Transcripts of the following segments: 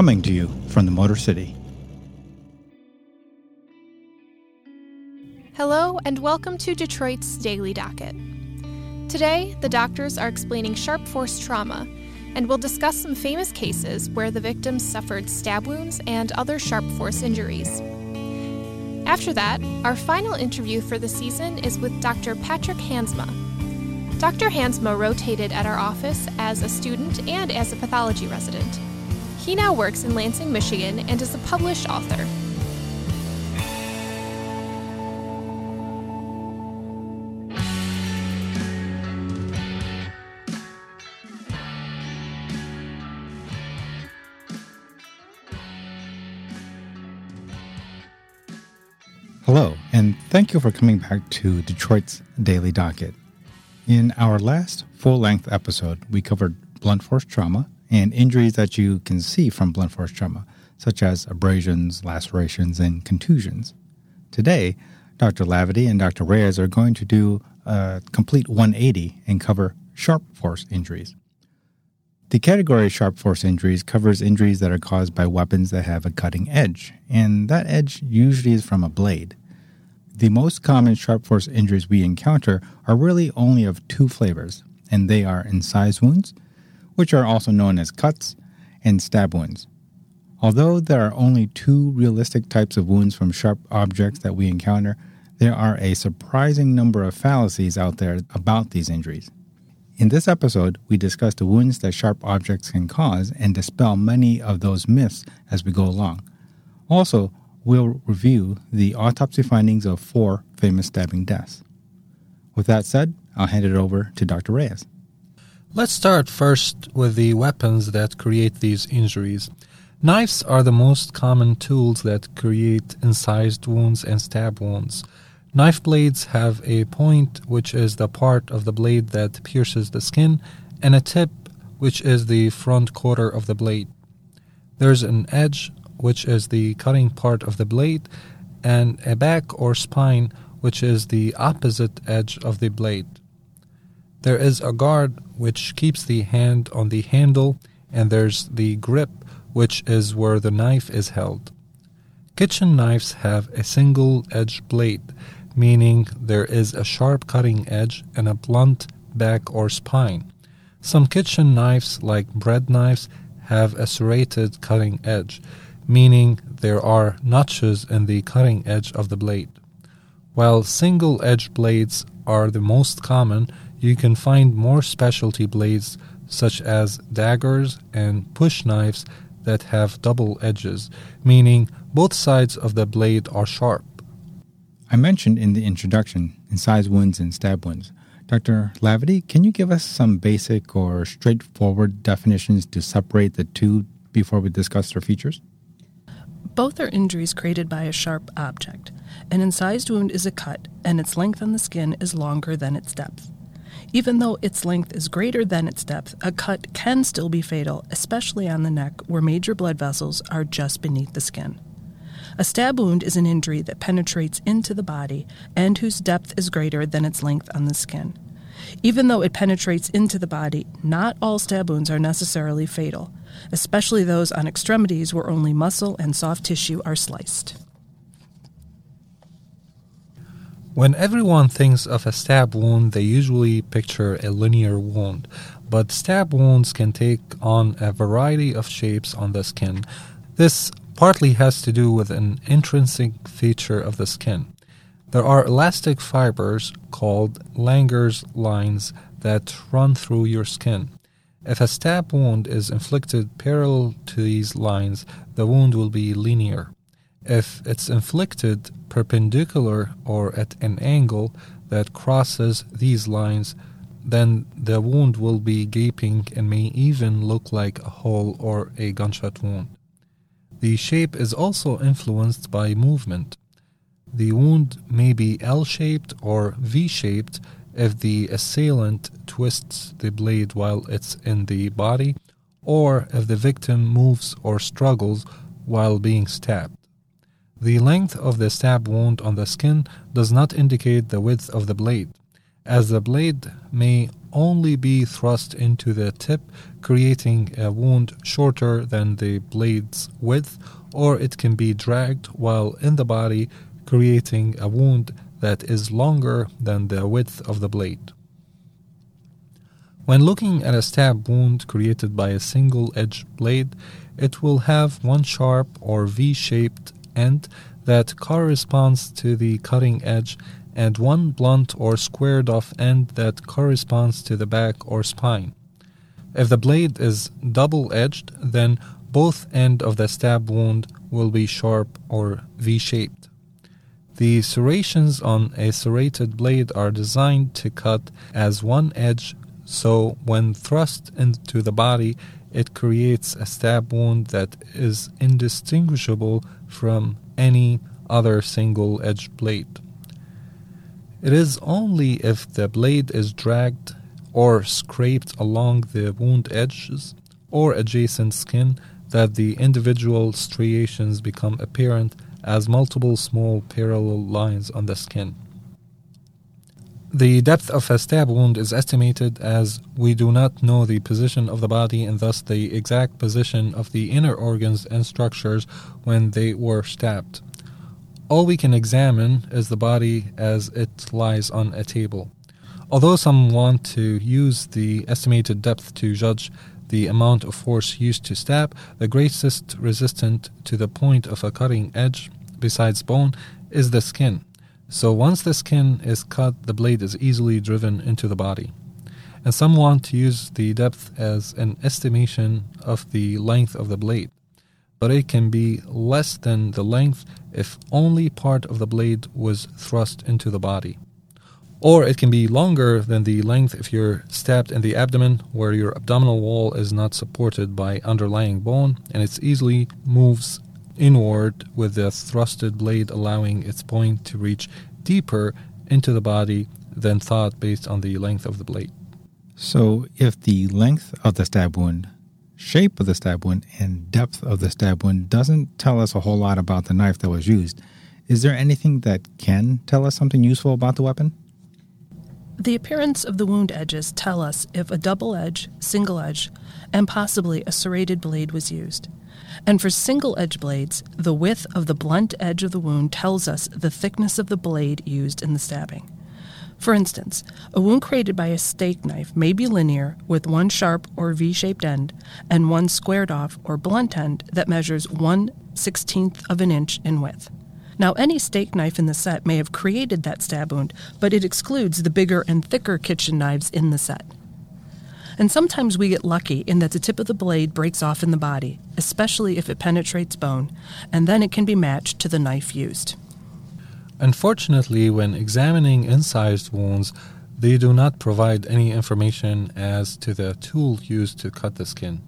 coming to you from the Motor City. Hello, and welcome to Detroit's Daily Docket. Today, the doctors are explaining sharp force trauma, and we'll discuss some famous cases where the victims suffered stab wounds and other sharp force injuries. After that, our final interview for the season is with Dr. Patrick Hansma. Dr. Hansma rotated at our office as a student and as a pathology resident. He now works in Lansing, Michigan, and is a published author. Hello, and thank you for coming back to Detroit's Daily Docket. In our last full length episode, we covered blunt force trauma and injuries that you can see from blunt force trauma, such as abrasions, lacerations, and contusions. Today, Dr. Hlavaty and Dr. Reyes are going to do a complete 180 and cover sharp force injuries. The category of sharp force injuries covers injuries that are caused by weapons that have a cutting edge, and that edge usually is from a blade. The most common sharp force injuries we encounter are really only of two flavors, and they are incised wounds, which are also known as cuts, and stab wounds. Although there are only two realistic types of wounds from sharp objects that we encounter, there are a surprising number of fallacies out there about these injuries. In this episode, we discuss the wounds that sharp objects can cause and dispel many of those myths as we go along. Also, we'll review the autopsy findings of four famous stabbing deaths. With that said, I'll hand it over to Dr. Reyes. Let's start first with the weapons that create these injuries. Knives are the most common tools that create incised wounds and stab wounds. Knife blades have a point, which is the part of the blade that pierces the skin, and a tip, which is the front quarter of the blade. There's an edge, which is the cutting part of the blade, and a back or spine, which is the opposite edge of the blade. There is a guard which keeps the hand on the handle, and there's the grip, which is where the knife is held. Kitchen knives have a single edge blade, meaning there is a sharp cutting edge and a blunt back or spine. Some kitchen knives, like bread knives, have a serrated cutting edge, meaning there are notches in the cutting edge of the blade. While single edge blades are the most common, you can find more specialty blades such as daggers and push knives that have double edges, meaning both sides of the blade are sharp. I mentioned in the introduction incised wounds and stab wounds. Dr. Hlavaty, can you give us some basic or straightforward definitions to separate the two before we discuss their features? Both are injuries created by a sharp object. An incised wound is a cut, and its length on the skin is longer than its depth. Even though its length is greater than its depth, a cut can still be fatal, especially on the neck where major blood vessels are just beneath the skin. A stab wound is an injury that penetrates into the body and whose depth is greater than its length on the skin. Even though it penetrates into the body, not all stab wounds are necessarily fatal especially those on extremities where only muscle and soft tissue are sliced. When everyone thinks of a stab wound, they usually picture a linear wound, but stab wounds can take on a variety of shapes on the skin. This partly has to do with an intrinsic feature of the skin. There are elastic fibers called Langer's lines that run through your skin. If a stab wound is inflicted parallel to these lines, the wound will be linear. If it's inflicted perpendicular or at an angle that crosses these lines, then the wound will be gaping and may even look like a hole or a gunshot wound. The shape is also influenced by movement. The wound may be L shaped or V shaped if the assailant twists the blade while it's in the body, or if the victim moves or struggles while being stabbed. The length of the stab wound on the skin does not indicate the width of the blade, as the blade may only be thrust into the tip, creating a wound shorter than the blade's width, or it can be dragged while in the body, creating a wound that is longer than the width of the blade. When looking at a stab wound created by a single edged blade, it will have one sharp or V shaped end that corresponds to the cutting edge and one blunt or squared off end that corresponds to the back or spine. If the blade is double edged, then both end of the stab wound will be sharp or V shaped. The serrations on a serrated blade are designed to cut as one edge, so when thrust into the body, it creates a stab wound that is indistinguishable from any other single edged blade. It is only if the blade is dragged or scraped along the wound edges or adjacent skin that the individual striations become apparent as multiple small parallel lines on the skin. The depth of a stab wound is estimated as we do not know the position of the body and thus the exact position of the inner organs and structures when they were stabbed. All we can examine is the body as it lies on a table. Although some want to use the estimated depth to judge the amount of force used to stab, the greatest resistant to the point of a cutting edge, besides bone, is the skin. So once the skin is cut, the blade is easily driven into the body. And some want to use the depth as an estimation of the length of the blade. But it can be less than the length if only part of the blade was thrust into the body. Or it can be longer than the length if you're stabbed in the abdomen, where your abdominal wall is not supported by underlying bone and it easily moves inward with the thrusted blade allowing its point to reach deeper into the body than thought based on the length of the blade. So, if the length of the stab wound, shape of the stab wound, and depth of the stab wound doesn't tell us a whole lot about the knife that was used, is there anything that can tell us something useful about the weapon? The appearance of the wound edges tell us if a double edge, single edge, and possibly a serrated blade was used. And for single edge blades, the width of the blunt edge of the wound tells us the thickness of the blade used in the stabbing. For instance, a wound created by a steak knife may be linear with one sharp or V shaped end and one squared off or blunt end that measures one sixteenth of an inch in width. Now, any steak knife in the set may have created that stab wound, but it excludes the bigger and thicker kitchen knives in the set. And sometimes we get lucky in that the tip of the blade breaks off in the body, especially if it penetrates bone, and then it can be matched to the knife used. Unfortunately, when examining incised wounds, they do not provide any information as to the tool used to cut the skin.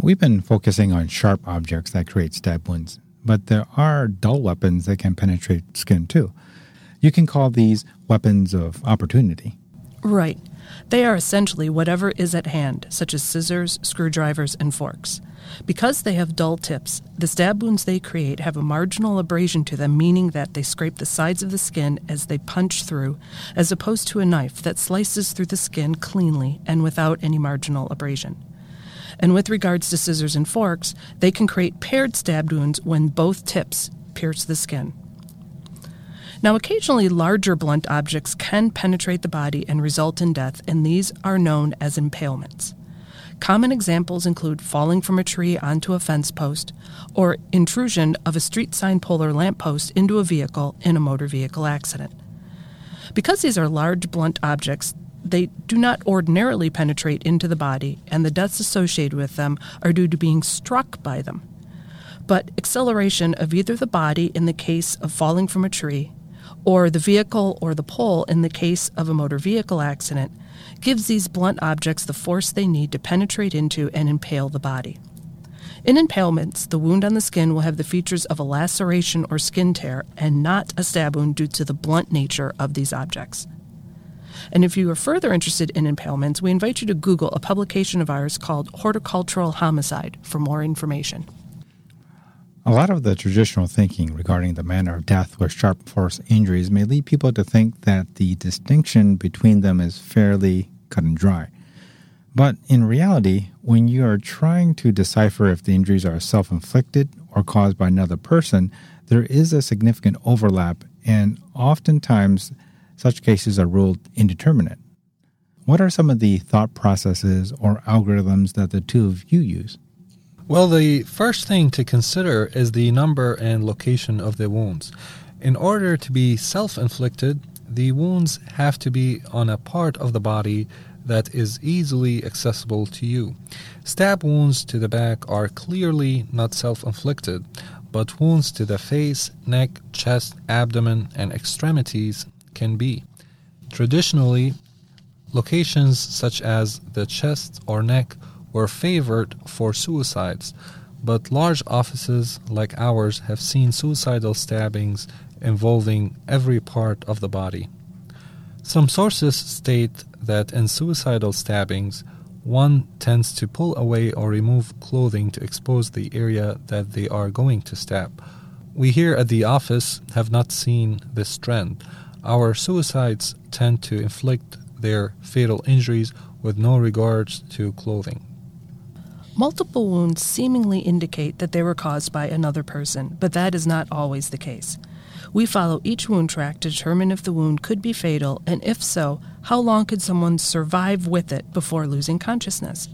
We've been focusing on sharp objects that create stab wounds, but there are dull weapons that can penetrate skin too. You can call these weapons of opportunity. Right. They are essentially whatever is at hand, such as scissors, screwdrivers, and forks. Because they have dull tips, the stab wounds they create have a marginal abrasion to them, meaning that they scrape the sides of the skin as they punch through, as opposed to a knife that slices through the skin cleanly and without any marginal abrasion. And with regards to scissors and forks, they can create paired stab wounds when both tips pierce the skin. Now, occasionally larger blunt objects can penetrate the body and result in death, and these are known as impalements. Common examples include falling from a tree onto a fence post or intrusion of a street sign pole or lamppost into a vehicle in a motor vehicle accident. Because these are large, blunt objects, they do not ordinarily penetrate into the body, and the deaths associated with them are due to being struck by them. But acceleration of either the body in the case of falling from a tree, or the vehicle or the pole in the case of a motor vehicle accident, gives these blunt objects the force they need to penetrate into and impale the body. In impalements, the wound on the skin will have the features of a laceration or skin tear and not a stab wound due to the blunt nature of these objects. And if you are further interested in impalements, we invite you to Google a publication of ours called Horticultural Homicide for more information. A lot of the traditional thinking regarding the manner of death with sharp force injuries may lead people to think that the distinction between them is fairly cut and dry. But in reality, when you are trying to decipher if the injuries are self inflicted or caused by another person, there is a significant overlap, and oftentimes such cases are ruled indeterminate. What are some of the thought processes or algorithms that the two of you use? Well, the first thing to consider is the number and location of the wounds. In order to be self inflicted, the wounds have to be on a part of the body that is easily accessible to you. Stab wounds to the back are clearly not self inflicted, but wounds to the face, neck, chest, abdomen, and extremities can be. Traditionally, locations such as the chest or neck were favored for suicides, but large offices like ours have seen suicidal stabbings involving every part of the body. Some sources state that in suicidal stabbings, one tends to pull away or remove clothing to expose the area that they are going to stab. We here at the office have not seen this trend. Our suicides tend to inflict their fatal injuries with no regards to clothing. Multiple wounds seemingly indicate that they were caused by another person, but that is not always the case. We follow each wound track to determine if the wound could be fatal, and if so, how long could someone survive with it before losing consciousness.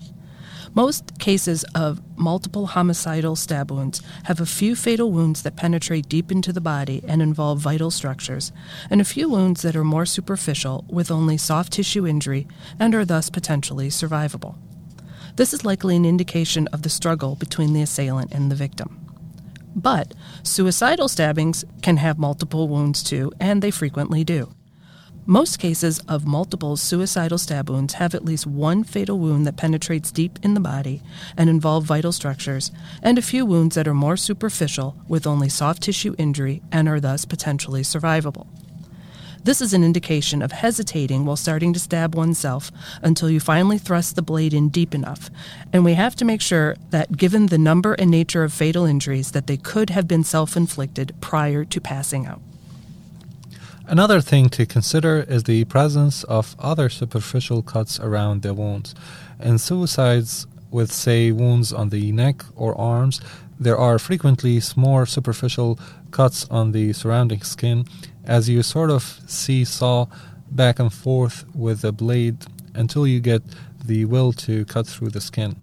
Most cases of multiple homicidal stab wounds have a few fatal wounds that penetrate deep into the body and involve vital structures, and a few wounds that are more superficial with only soft tissue injury and are thus potentially survivable. This is likely an indication of the struggle between the assailant and the victim. But suicidal stabbings can have multiple wounds too, and they frequently do. Most cases of multiple suicidal stab wounds have at least one fatal wound that penetrates deep in the body and involve vital structures, and a few wounds that are more superficial with only soft tissue injury and are thus potentially survivable. This is an indication of hesitating while starting to stab oneself until you finally thrust the blade in deep enough. And we have to make sure that given the number and nature of fatal injuries that they could have been self-inflicted prior to passing out. Another thing to consider is the presence of other superficial cuts around the wounds. In suicides with, say, wounds on the neck or arms, there are frequently more superficial cuts on the surrounding skin as you sort of seesaw back and forth with the blade until you get the will to cut through the skin.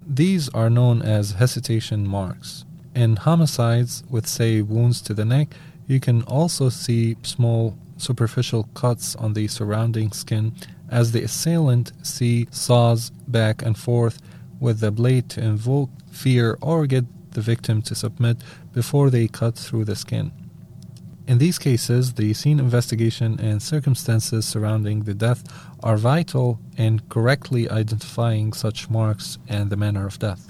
These are known as hesitation marks. In homicides with, say, wounds to the neck, you can also see small superficial cuts on the surrounding skin as the assailant seesaws back and forth with the blade to invoke fear or get the victim to submit before they cut through the skin. In these cases, the scene investigation and circumstances surrounding the death are vital in correctly identifying such marks and the manner of death.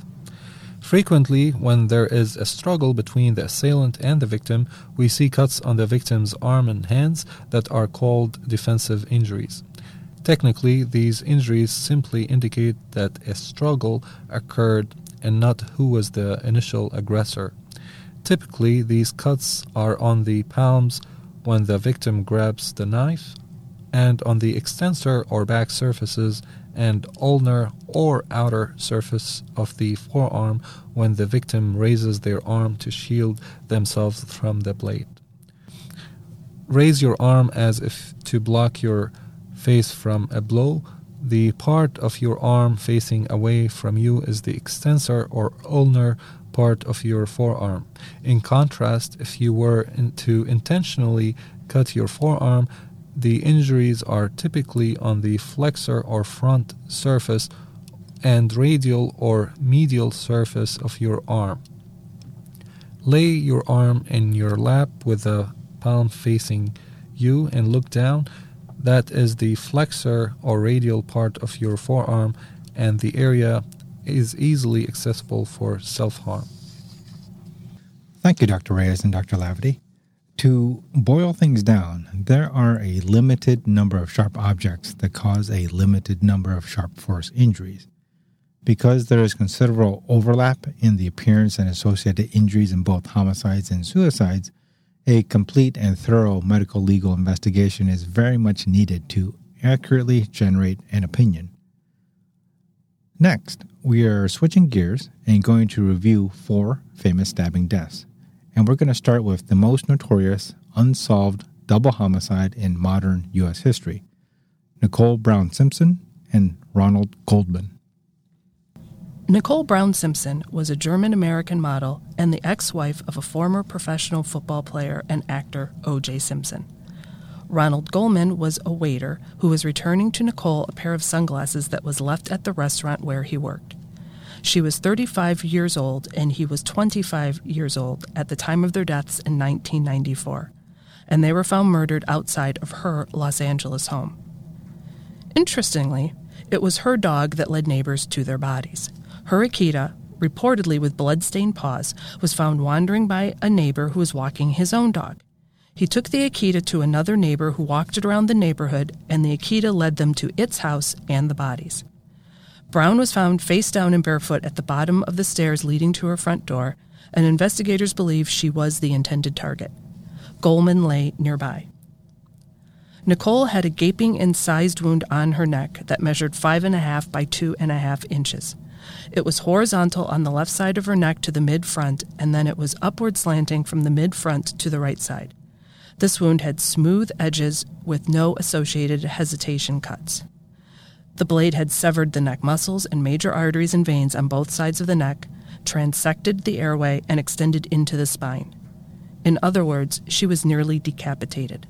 Frequently, when there is a struggle between the assailant and the victim, we see cuts on the victim's arm and hands that are called defensive injuries. Technically, these injuries simply indicate that a struggle occurred and not who was the initial aggressor. Typically, these cuts are on the palms when the victim grabs the knife, and on the extensor or back surfaces and ulnar or outer surface of the forearm when the victim raises their arm to shield themselves from the blade. Raise your arm as if to block your face from a blow. The part of your arm facing away from you is the extensor or ulnar part of your forearm. In contrast, if you were in to intentionally cut your forearm, the injuries are typically on the flexor or front surface and radial or medial surface of your arm. Lay your arm in your lap with the palm facing you and look down. That is the flexor or radial part of your forearm and the area is easily accessible for self harm. Thank you, Dr. Reyes and Dr. Hlavaty. To boil things down, there are a limited number of sharp objects that cause a limited number of sharp force injuries. Because there is considerable overlap in the appearance and associated injuries in both homicides and suicides, a complete and thorough medical legal investigation is very much needed to accurately generate an opinion. Next, we are switching gears and going to review four famous stabbing deaths. And we're going to start with the most notorious unsolved double homicide in modern U.S. history Nicole Brown Simpson and Ronald Goldman. Nicole Brown Simpson was a German American model and the ex wife of a former professional football player and actor O.J. Simpson. Ronald Goldman was a waiter who was returning to Nicole a pair of sunglasses that was left at the restaurant where he worked. She was 35 years old and he was 25 years old at the time of their deaths in 1994, and they were found murdered outside of her Los Angeles home. Interestingly, it was her dog that led neighbors to their bodies. Her Akita, reportedly with blood-stained paws, was found wandering by a neighbor who was walking his own dog. He took the Akita to another neighbor who walked it around the neighborhood, and the Akita led them to its house and the bodies. Brown was found face down and barefoot at the bottom of the stairs leading to her front door, and investigators believe she was the intended target. Goldman lay nearby. Nicole had a gaping incised wound on her neck that measured five and a half by two and a half inches. It was horizontal on the left side of her neck to the mid front, and then it was upward slanting from the mid front to the right side. This wound had smooth edges with no associated hesitation cuts. The blade had severed the neck muscles and major arteries and veins on both sides of the neck, transected the airway, and extended into the spine. In other words, she was nearly decapitated.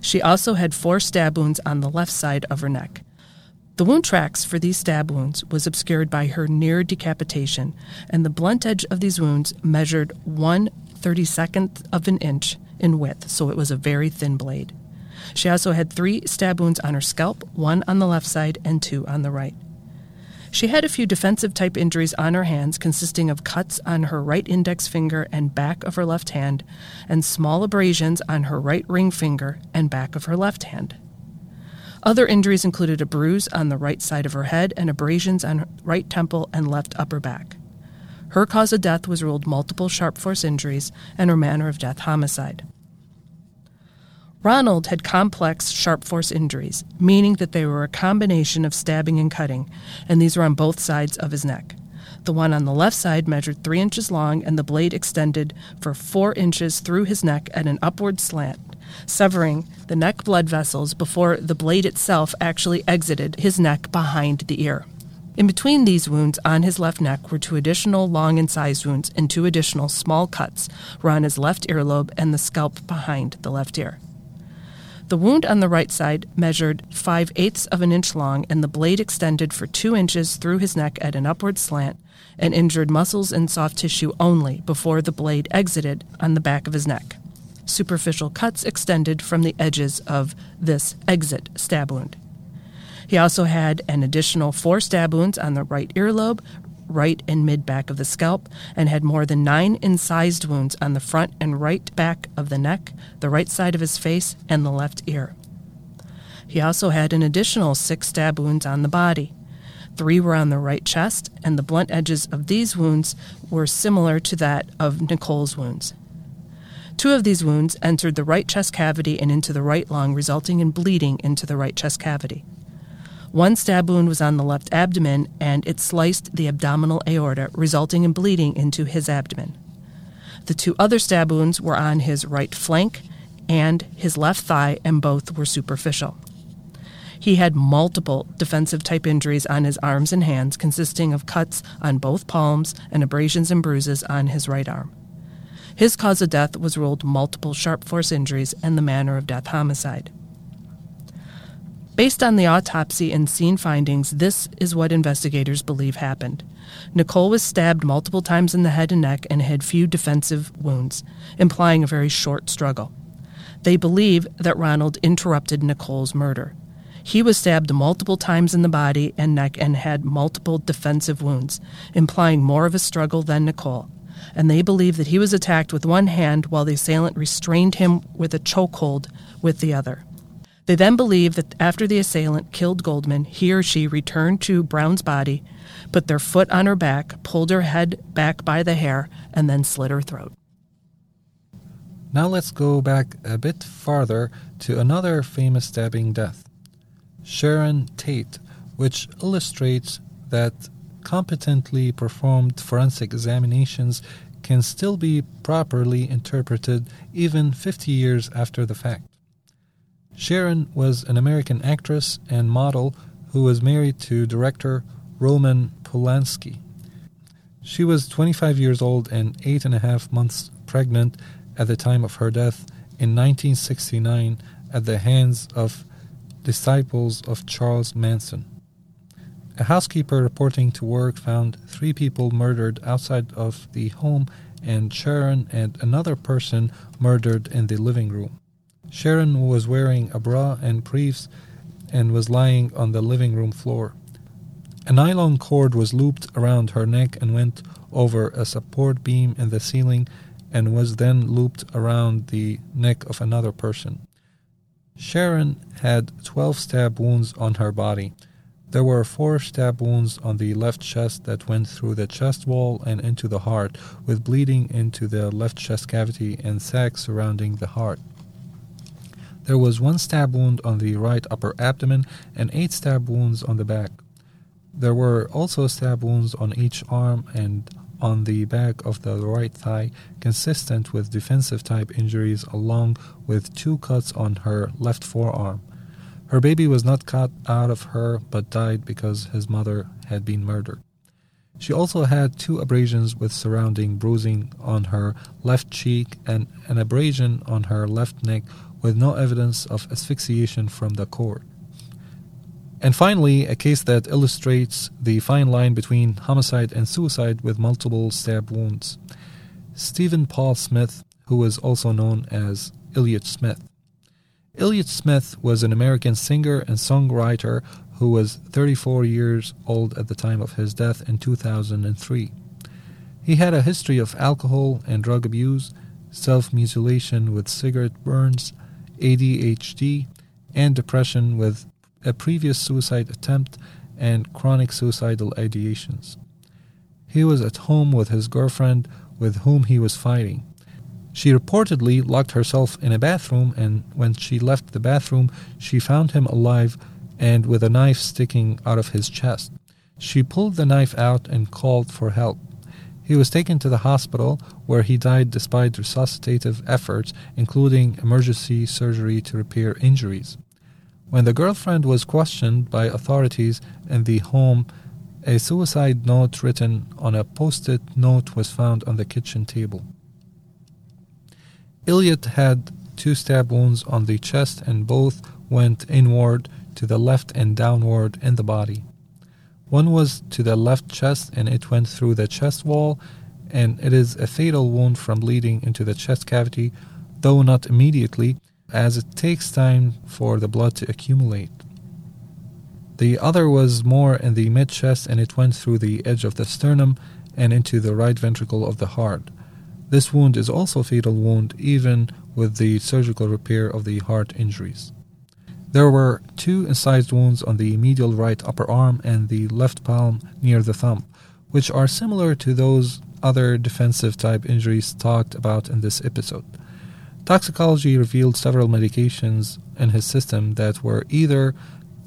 She also had four stab wounds on the left side of her neck. The wound tracks for these stab wounds was obscured by her near decapitation, and the blunt edge of these wounds measured one thirty second of an inch in width, so it was a very thin blade. She also had three stab wounds on her scalp, one on the left side and two on the right. She had a few defensive type injuries on her hands, consisting of cuts on her right index finger and back of her left hand, and small abrasions on her right ring finger and back of her left hand. Other injuries included a bruise on the right side of her head and abrasions on her right temple and left upper back. Her cause of death was ruled multiple sharp force injuries and her manner of death homicide. Ronald had complex sharp force injuries, meaning that they were a combination of stabbing and cutting, and these were on both sides of his neck. The one on the left side measured three inches long, and the blade extended for four inches through his neck at an upward slant, severing the neck blood vessels before the blade itself actually exited his neck behind the ear. In between these wounds on his left neck were two additional long incised wounds, and two additional small cuts were on his left earlobe and the scalp behind the left ear. The wound on the right side measured five eighths of an inch long, and the blade extended for two inches through his neck at an upward slant and injured muscles and soft tissue only before the blade exited on the back of his neck. Superficial cuts extended from the edges of this exit stab wound. He also had an additional four stab wounds on the right earlobe, right and mid back of the scalp, and had more than nine incised wounds on the front and right back of the neck, the right side of his face, and the left ear. He also had an additional six stab wounds on the body. Three were on the right chest, and the blunt edges of these wounds were similar to that of Nicole's wounds. Two of these wounds entered the right chest cavity and into the right lung, resulting in bleeding into the right chest cavity. One stab wound was on the left abdomen, and it sliced the abdominal aorta, resulting in bleeding into his abdomen. The two other stab wounds were on his right flank and his left thigh, and both were superficial. He had multiple defensive type injuries on his arms and hands, consisting of cuts on both palms and abrasions and bruises on his right arm. His cause of death was ruled multiple sharp force injuries and the manner of death homicide. Based on the autopsy and scene findings, this is what investigators believe happened. Nicole was stabbed multiple times in the head and neck and had few defensive wounds, implying a very short struggle. They believe that Ronald interrupted Nicole's murder. He was stabbed multiple times in the body and neck and had multiple defensive wounds, implying more of a struggle than Nicole. And they believe that he was attacked with one hand while the assailant restrained him with a chokehold with the other. They then believe that after the assailant killed Goldman, he or she returned to Brown's body, put their foot on her back, pulled her head back by the hair, and then slit her throat. Now let's go back a bit farther to another famous stabbing death Sharon Tate, which illustrates that competently performed forensic examinations can still be properly interpreted even 50 years after the fact. Sharon was an American actress and model who was married to director Roman Polanski. She was 25 years old and eight and a half months pregnant at the time of her death in 1969 at the hands of disciples of Charles Manson. A housekeeper reporting to work found three people murdered outside of the home and Sharon and another person murdered in the living room. Sharon was wearing a bra and briefs and was lying on the living room floor. A nylon cord was looped around her neck and went over a support beam in the ceiling and was then looped around the neck of another person. Sharon had 12 stab wounds on her body. There were four stab wounds on the left chest that went through the chest wall and into the heart, with bleeding into the left chest cavity and sac surrounding the heart. There was one stab wound on the right upper abdomen and eight stab wounds on the back. There were also stab wounds on each arm and on the back of the right thigh, consistent with defensive type injuries, along with two cuts on her left forearm. Her baby was not cut out of her but died because his mother had been murdered. She also had two abrasions with surrounding bruising on her left cheek and an abrasion on her left neck with no evidence of asphyxiation from the cord. And finally, a case that illustrates the fine line between homicide and suicide with multiple stab wounds. Stephen Paul Smith, who was also known as Elliott Smith. Elliott Smith was an American singer and songwriter who was 34 years old at the time of his death in 2003. He had a history of alcohol and drug abuse, self mutilation with cigarette burns, ADHD, and depression with a previous suicide attempt and chronic suicidal ideations. He was at home with his girlfriend with whom he was fighting. She reportedly locked herself in a bathroom, and when she left the bathroom, she found him alive and with a knife sticking out of his chest. She pulled the knife out and called for help. He was taken to the hospital, where he died despite resuscitative efforts, including emergency surgery to repair injuries. When the girlfriend was questioned by authorities in the home, a suicide note written on a post it note was found on the kitchen table. Elliott had two stab wounds on the chest, and both went inward to the left and downward in the body. One was to the left chest and it went through the chest wall, and it is a fatal wound from bleeding into the chest cavity, though not immediately, as it takes time for the blood to accumulate. The other was more in the mid chest and it went through the edge of the sternum and into the right ventricle of the heart. This wound is also a fatal wound, even with the surgical repair of the heart injuries. There were two incised wounds on the medial right upper arm and the left palm near the thumb, which are similar to those other defensive type injuries talked about in this episode. Toxicology revealed several medications in his system that were either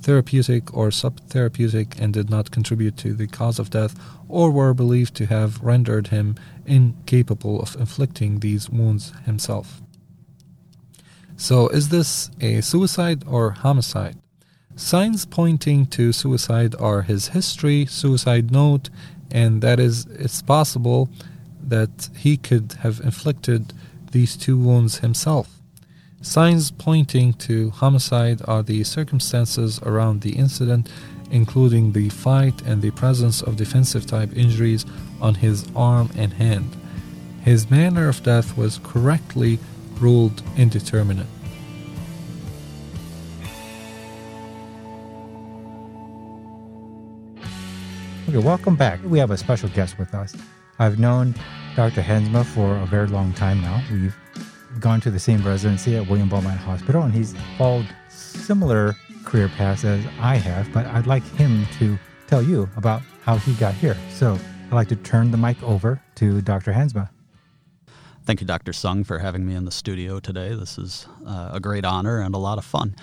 therapeutic or subtherapeutic and did not contribute to the cause of death or were believed to have rendered him incapable of inflicting these wounds himself. So, is this a suicide or homicide? Signs pointing to suicide are his history, suicide note, and that is, it's possible that he could have inflicted these two wounds himself. Signs pointing to homicide are the circumstances around the incident, including the fight and the presence of defensive type injuries on his arm and hand. His manner of death was correctly ruled indeterminate. Okay, welcome back. We have a special guest with us. I've known Dr. Hansma for a very long time now. We've gone to the same residency at William Beaumont Hospital, and he's followed similar career paths as I have, but I'd like him to tell you about how he got here. So I'd like to turn the mic over to Dr. Hansma. Thank you, Dr. Sung, for having me in the studio today. This is uh, a great honor and a lot of fun.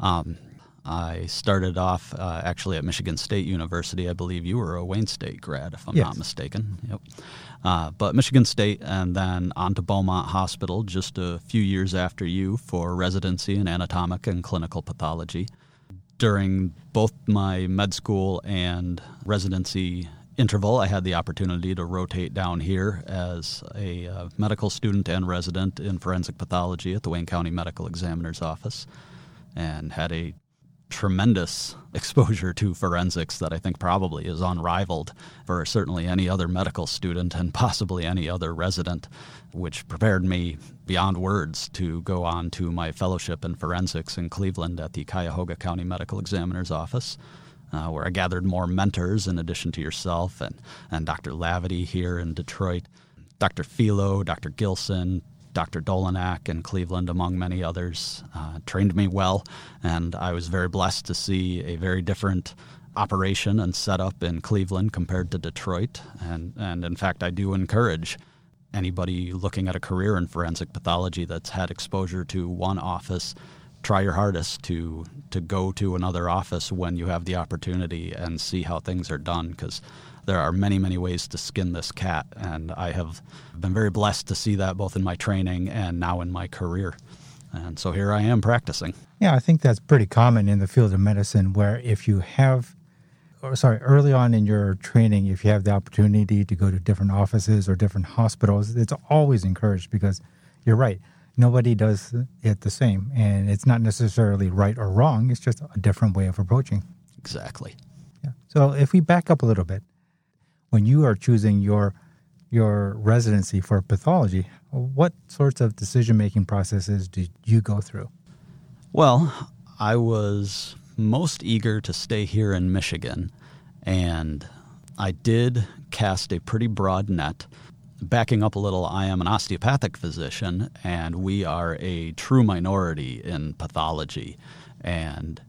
Um, I started off uh, actually at Michigan State University. I believe you were a Wayne State grad, if I'm Yes. not mistaken. Yep. Uh, but Michigan State, and then on to Beaumont Hospital just a few years after you for residency in anatomic and clinical pathology. During both my med school and residency interval, I had the opportunity to rotate down here as a uh, medical student and resident in forensic pathology at the Wayne County Medical Examiner's Office and had a tremendous exposure to forensics that I think probably is unrivaled for certainly any other medical student and possibly any other resident, which prepared me beyond words to go on to my fellowship in forensics in Cleveland at the Cuyahoga County Medical Examiner's Office. Uh, where I gathered more mentors in addition to yourself and, and Dr. Hlavaty here in Detroit, Dr. Felo, Dr. Gilson, Dr. Dolinak in Cleveland, among many others, uh, trained me well, and I was very blessed to see a very different operation and setup in Cleveland compared to Detroit. And, and in fact, I do encourage anybody looking at a career in forensic pathology that's had exposure to one office try your hardest to to go to another office when you have the opportunity and see how things are done because there are many many ways to skin this cat and I have been very blessed to see that both in my training and now in my career and so here I am practicing Yeah, I think that's pretty common in the field of medicine where if you have, or sorry, early on in your training, if you have the opportunity to go to different offices or different hospitals, it's always encouraged because you're right. Nobody does it the same. And it's not necessarily right or wrong, it's just a different way of approaching. exactly Yeah. So if we back up a little bit, when you are choosing your your residency for pathology, what sorts of decision making processes did you go through? Well, I was most eager to stay here in Michigan, and I did cast a pretty broad net. Backing up a little, I am an osteopathic physician, and we are a true minority in pathology. And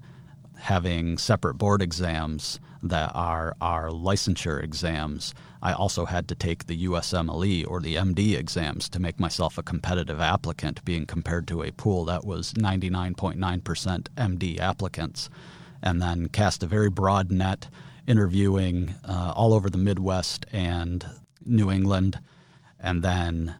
having separate board exams that are our licensure exams, I also had to take the USMLE or the MD exams to make myself a competitive applicant, being compared to a pool that was 99.9% MD applicants, and then cast a very broad net interviewing uh, all over the Midwest and New England, and then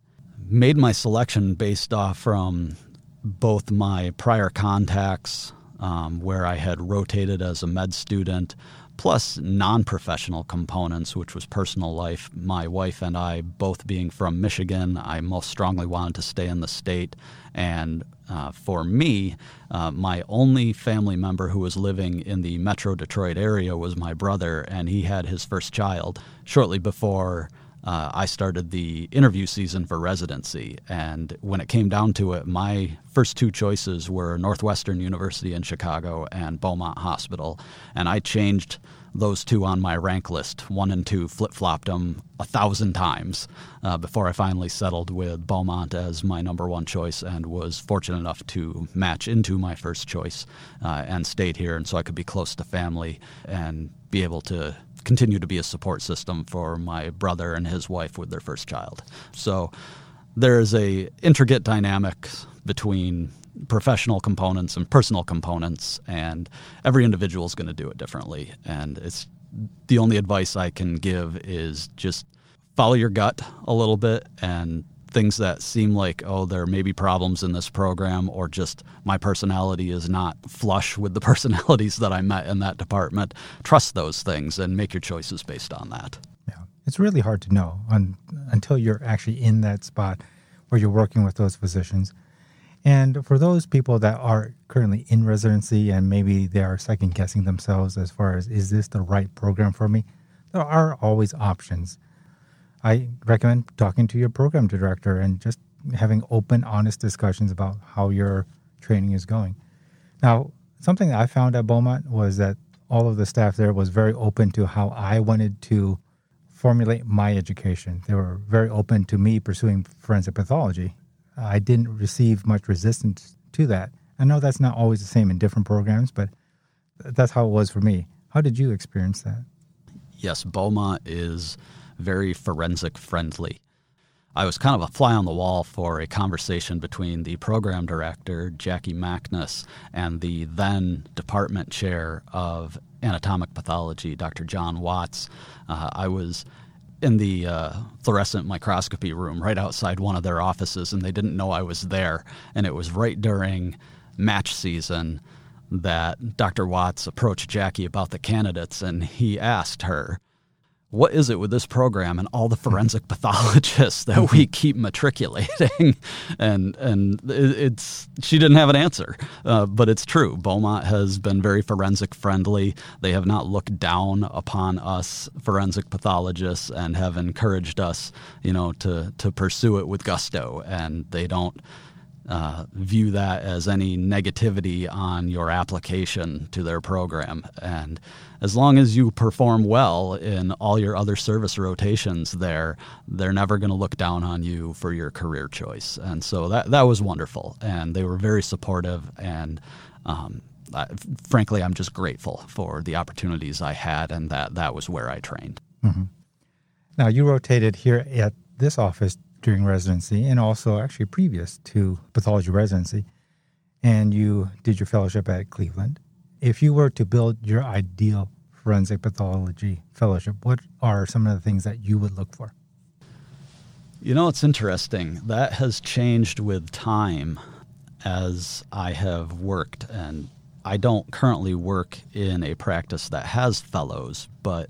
made my selection based off from both my prior contacts, um, where I had rotated as a med student, plus non professional components, which was personal life. My wife and I, both being from Michigan, I most strongly wanted to stay in the state. And uh, for me, uh, my only family member who was living in the metro Detroit area was my brother, and he had his first child shortly before uh, I started the interview season for residency. And when it came down to it, my first two choices were Northwestern University in Chicago and Beaumont Hospital. And I changed those two on my rank list. One and two flip flopped them a thousand times uh, before I finally settled with Beaumont as my number one choice and was fortunate enough to match into my first choice uh, and stayed here. And so I could be close to family and be able to continue to be a support system for my brother and his wife with their first child. So there's a intricate dynamic between professional components and personal components and every individual is going to do it differently and it's the only advice I can give is just follow your gut a little bit and things that seem like oh there may be problems in this program or just my personality is not flush with the personalities that I met in that department trust those things and make your choices based on that Yeah, it's really hard to know un, until you're actually in that spot where you're working with those physicians. And for those people that are currently in residency and maybe they are second guessing themselves as far as is this the right program for me, there are always options. I recommend talking to your program director and just having open, honest discussions about how your training is going. Now, something that I found at Beaumont was that all of the staff there was very open to how I wanted to formulate my education. They were very open to me pursuing forensic pathology. I didn't receive much resistance to that. I know that's not always the same in different programs, but that's how it was for me. How did you experience that? yes Beaumont is very forensic friendly I was kind of a fly on the wall for a conversation between the program director, Jackie Mackness, and the then department chair of anatomic pathology, Dr. John Watts. Uh, I was in the uh, fluorescent microscopy room right outside one of their offices, and they didn't know I was there. And it was right during match season that Dr. Watts approached Jackie about the candidates, and he asked her, what is it with this program and all the forensic pathologists that we keep matriculating? and and it's she didn't have an answer, uh, but it's true. Beaumont has been very forensic friendly. They have not looked down upon us forensic pathologists and have encouraged us, you know, to to pursue it with gusto. And they don't uh, view that as any negativity on your application to their program. And as long as you perform well in all your other service rotations there, they're never going to look down on you for your career choice. And so that, that was wonderful. And they were very supportive. And um, I, frankly, I'm just grateful for the opportunities I had, and that, that was where I trained. Mm-hmm. Now, you rotated here at this office during residency and also actually previous to pathology residency. And you did your fellowship at Cleveland. If you were to build your ideal forensic pathology fellowship, what are some of the things that you would look for? You know, it's interesting. That has changed with time as I have worked. And I don't currently work in a practice that has fellows, but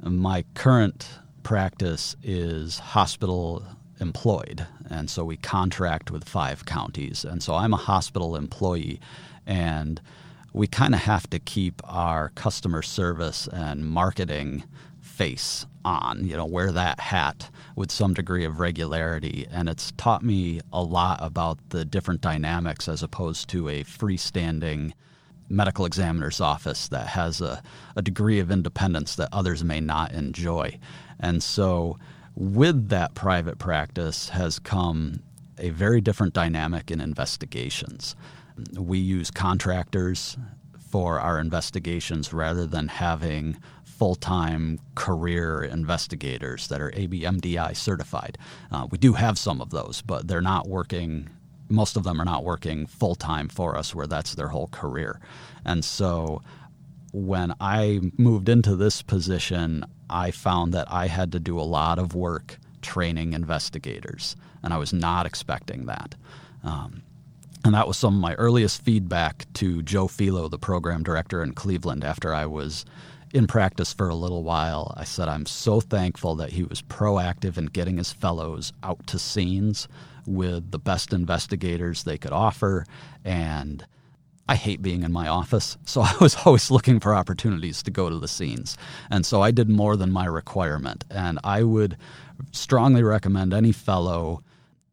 my current practice is hospital employed. And so we contract with five counties. And so I'm a hospital employee, and we kind of have to keep our customer service and marketing face on, you know, wear that hat with some degree of regularity. And it's taught me a lot about the different dynamics as opposed to a freestanding medical examiner's office that has a, a degree of independence that others may not enjoy. And so with that private practice has come a very different dynamic in investigations. We use contractors for our investigations rather than having full time career investigators that are ABMDI certified. Uh, we do have some of those, but they're not working, most of them are not working full time for us where that's their whole career. And so when I moved into this position, I found that I had to do a lot of work training investigators, and I was not expecting that. Um, and that was some of my earliest feedback to Joe Felo, the program director in Cleveland, after I was in practice for a little while. I said, I'm so thankful that he was proactive in getting his fellows out to scenes with the best investigators they could offer and I hate being in my office, so I was always looking for opportunities to go to the scenes. And so I did more than my requirement. And I would strongly recommend any fellow,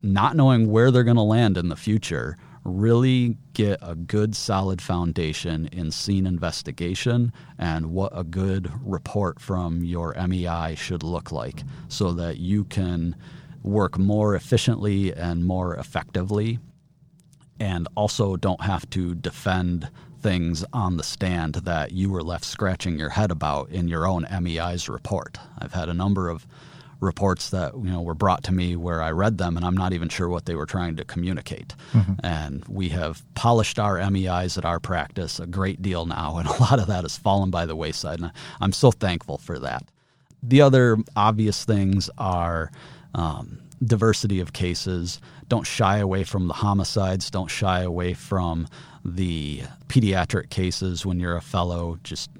not knowing where they're going to land in the future, really get a good solid foundation in scene investigation and what a good report from your MEI should look like so that you can work more efficiently and more effectively and also don't have to defend things on the stand that you were left scratching your head about in your own MEI's report. I've had a number of reports that you know were brought to me where I read them and I'm not even sure what they were trying to communicate. Mm-hmm. And we have polished our MEIs at our practice a great deal now, and a lot of that has fallen by the wayside. And I'm so thankful for that. The other obvious things are um, diversity of cases. Don't shy away from the homicides. Don't shy away from the pediatric cases when you're a fellow. Just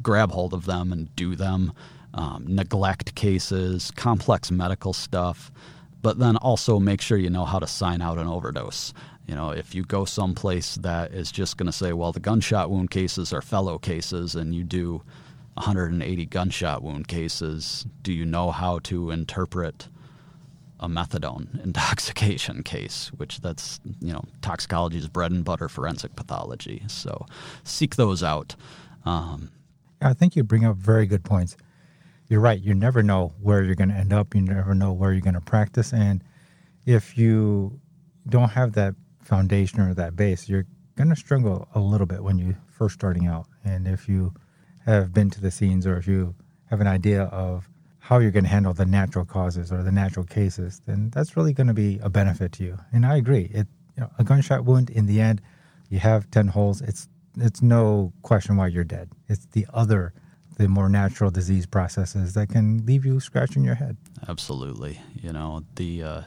grab hold of them and do them. Um, neglect cases, complex medical stuff, but then also make sure you know how to sign out an overdose. You know, if you go someplace that is just going to say, well, the gunshot wound cases are fellow cases, and you do 180 gunshot wound cases, do you know how to interpret a methadone intoxication case, which that's you know toxicology's bread and butter forensic pathology. So seek those out. Um, I think you bring up very good points. You're right. You never know where you're going to end up. You never know where you're going to practice, and if you don't have that foundation or that base, you're going to struggle a little bit when you're first starting out. And if you have been to the scenes or if you have an idea of how you're going to handle the natural causes or the natural cases, then that's really going to be a benefit to you. And I agree. It you know, a gunshot wound in the end, you have ten holes. It's it's no question why you're dead. It's the other, the more natural disease processes that can leave you scratching your head. Absolutely. You know the. Uh,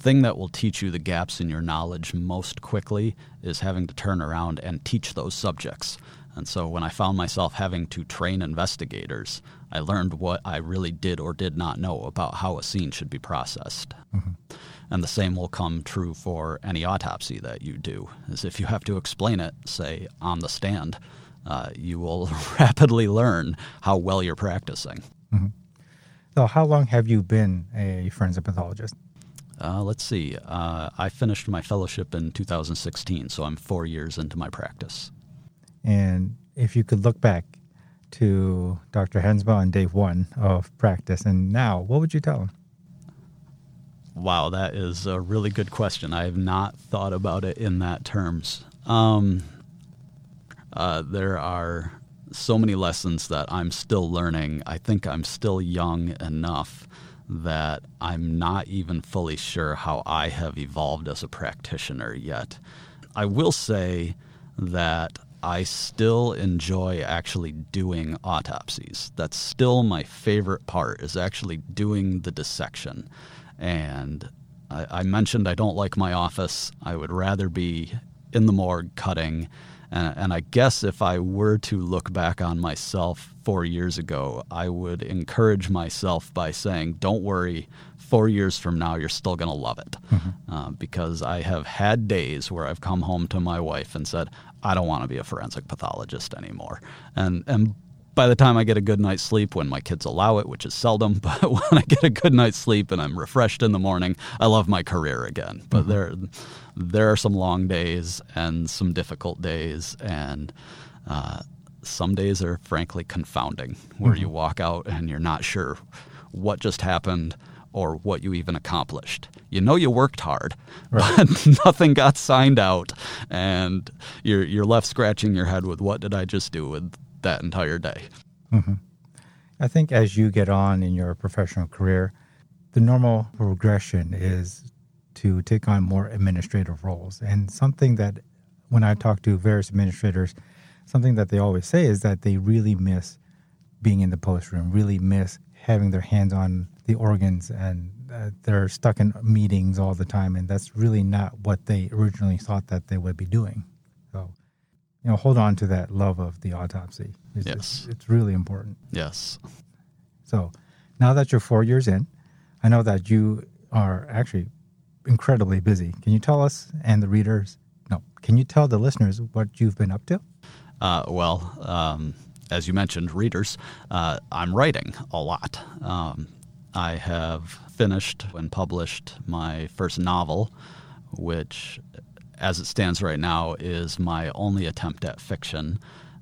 thing that will teach you the gaps in your knowledge most quickly is having to turn around and teach those subjects. And so when I found myself having to train investigators, I learned what I really did or did not know about how a scene should be processed. Mm-hmm. And the same will come true for any autopsy that you do, is if you have to explain it, say, on the stand, uh, you will rapidly learn how well you're practicing. Mm-hmm. So, how long have you been a forensic pathologist? Uh, let's see. Uh, I finished my fellowship in 2016, so I'm four years into my practice. And if you could look back to Dr. Hansma on day one of practice and now, what would you tell him? Wow, that is a really good question. I have not thought about it in that terms. Um, uh, there are so many lessons that I'm still learning. I think I'm still young enough that I'm not even fully sure how I have evolved as a practitioner yet. I will say that I still enjoy actually doing autopsies. That's still my favorite part is actually doing the dissection. And I, I mentioned I don't like my office. I would rather be in the morgue cutting. And, and, I guess if I were to look back on myself four years ago, I would encourage myself by saying, don't worry, four years from now, you're still going to love it. Mm-hmm. Uh, because I have had days where I've come home to my wife and said, I don't want to be a forensic pathologist anymore. And and by the time I get a good night's sleep, when my kids allow it, which is seldom, but when I get a good night's sleep and I'm refreshed in the morning, I love my career again. But mm-hmm. there, there are some long days and some difficult days, and uh, some days are frankly confounding, where mm-hmm. you walk out and you're not sure what just happened or what you even accomplished. You know you worked hard, right. but nothing got signed out, and you're you're left scratching your head with what did I just do with that entire day. Mm-hmm. I think as you get on in your professional career, the normal progression is to take on more administrative roles, and something that when I talk to various administrators, something that they always say is that they really miss being in the post room, really miss having their hands on the organs and uh, they're stuck in meetings all the time and that's really not what they originally thought that they would be doing. So you know hold on to that love of the autopsy. It's, yes. it's, it's really important. Yes. So now that you're four years in i know that you are actually incredibly busy. Can you tell us and the readers no can you tell the listeners what you've been up to? Uh, well um, as you mentioned, readers, uh, I'm writing a lot. Um, I have finished and published my first novel, which, as it stands right now, is my only attempt at fiction.